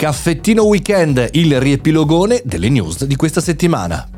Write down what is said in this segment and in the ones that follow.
Caffettino Weekend, il riepilogone delle news di questa settimana.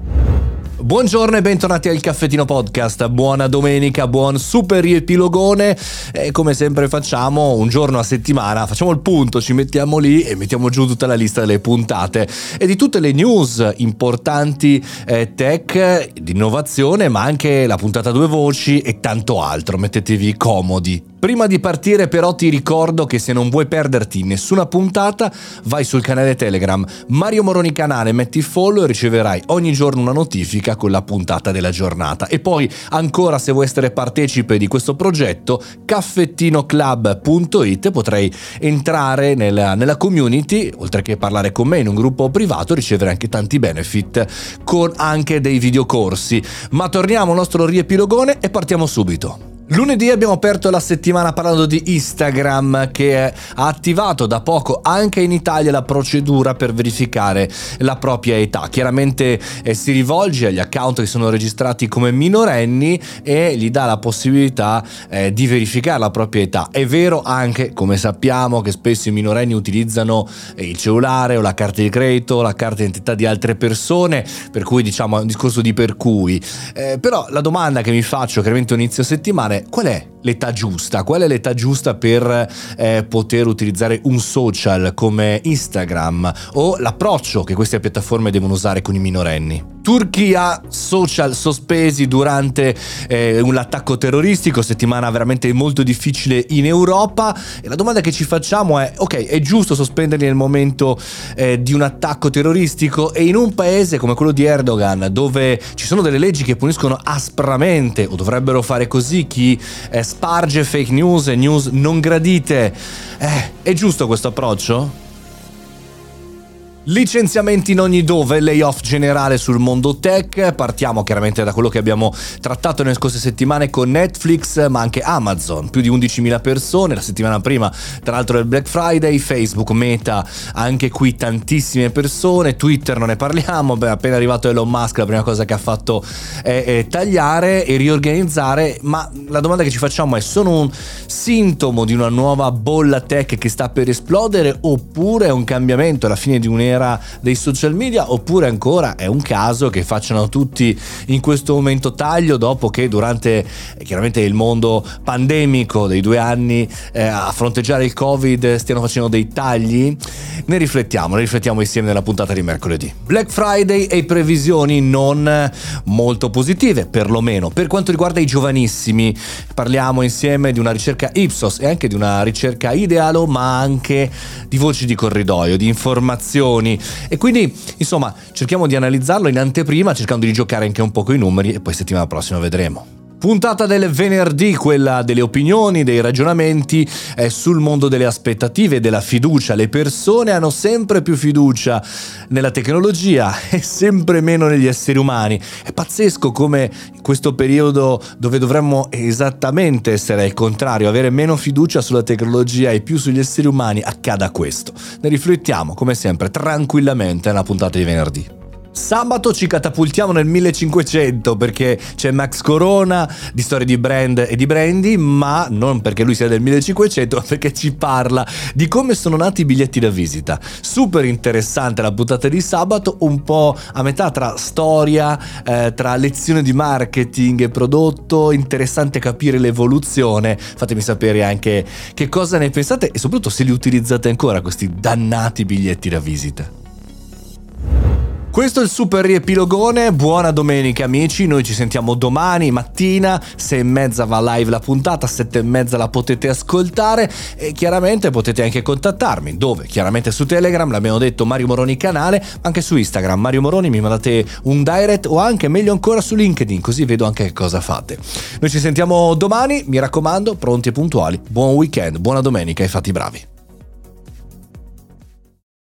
Buongiorno e bentornati al Caffettino Podcast, buona domenica, buon super riepilogone e come sempre facciamo un giorno a settimana, facciamo il punto, ci mettiamo lì e mettiamo giù tutta la lista delle puntate e di tutte le news importanti eh, tech, di innovazione ma anche la puntata due voci e tanto altro, mettetevi comodi. Prima di partire però ti ricordo che se non vuoi perderti nessuna puntata vai sul canale Telegram Mario Moroni Canale, metti follow e riceverai ogni giorno una notifica con la puntata della giornata. E poi ancora se vuoi essere partecipe di questo progetto caffettinoclub.it potrai entrare nella, nella community, oltre che parlare con me in un gruppo privato, ricevere anche tanti benefit con anche dei videocorsi. Ma torniamo al nostro riepilogone e partiamo subito. Lunedì abbiamo aperto la settimana parlando di Instagram che ha attivato da poco anche in Italia la procedura per verificare la propria età. Chiaramente eh, si rivolge agli account che sono registrati come minorenni e gli dà la possibilità eh, di verificare la propria età. È vero anche, come sappiamo, che spesso i minorenni utilizzano eh, il cellulare o la carta di credito, la carta di identità di altre persone, per cui diciamo è un discorso di per cui. Eh, però la domanda che mi faccio chiaramente inizio settimana qual è l'età giusta? Qual è l'età giusta per eh, poter utilizzare un social come Instagram o l'approccio che queste piattaforme devono usare con i minorenni? Turchia, social sospesi durante eh, un attacco terroristico, settimana veramente molto difficile in Europa e la domanda che ci facciamo è ok, è giusto sospenderli nel momento eh, di un attacco terroristico e in un paese come quello di Erdogan dove ci sono delle leggi che puniscono aspramente o dovrebbero fare così chi eh, sparge fake news e news non gradite, eh, è giusto questo approccio? Licenziamenti in ogni dove, layoff generale sul mondo tech, partiamo chiaramente da quello che abbiamo trattato nelle scorse settimane con Netflix ma anche Amazon, più di 11.000 persone, la settimana prima tra l'altro del Black Friday, Facebook, Meta, anche qui tantissime persone, Twitter non ne parliamo, beh appena arrivato Elon Musk la prima cosa che ha fatto è, è tagliare e riorganizzare, ma la domanda che ci facciamo è sono un sintomo di una nuova bolla tech che sta per esplodere oppure è un cambiamento alla fine di un'era era dei social media oppure ancora è un caso che facciano tutti in questo momento taglio dopo che durante eh, chiaramente il mondo pandemico dei due anni eh, a fronteggiare il covid stiano facendo dei tagli? Ne riflettiamo ne riflettiamo insieme nella puntata di mercoledì. Black Friday e previsioni non molto positive perlomeno. Per quanto riguarda i giovanissimi parliamo insieme di una ricerca Ipsos e anche di una ricerca idealo ma anche di voci di corridoio di informazioni milioni. E quindi, insomma, cerchiamo di analizzarlo in anteprima, cercando di giocare anche un po' con i numeri e poi settimana prossima vedremo. Puntata del venerdì, quella delle opinioni, dei ragionamenti eh, sul mondo delle aspettative e della fiducia. Le persone hanno sempre più fiducia nella tecnologia e sempre meno negli esseri umani. È pazzesco come in questo periodo dove dovremmo esattamente essere al contrario, avere meno fiducia sulla tecnologia e più sugli esseri umani, accada questo. Ne riflettiamo come sempre tranquillamente nella puntata di venerdì. Sabato ci catapultiamo nel 1500 perché c'è Max Corona di storie di brand e di brandy, ma non perché lui sia del 1500, ma perché ci parla di come sono nati i biglietti da visita. Super interessante la puntata di sabato, un po' a metà tra storia, eh, tra lezioni di marketing e prodotto, interessante capire l'evoluzione. Fatemi sapere anche che cosa ne pensate e soprattutto se li utilizzate ancora questi dannati biglietti da visita. Questo è il super riepilogone, buona domenica amici, noi ci sentiamo domani mattina, 6 e mezza va live la puntata, 7 e mezza la potete ascoltare e chiaramente potete anche contattarmi, dove? Chiaramente su Telegram, l'abbiamo detto Mario Moroni canale, anche su Instagram Mario Moroni mi mandate un direct o anche meglio ancora su LinkedIn, così vedo anche che cosa fate. Noi ci sentiamo domani, mi raccomando, pronti e puntuali, buon weekend, buona domenica e fatti bravi.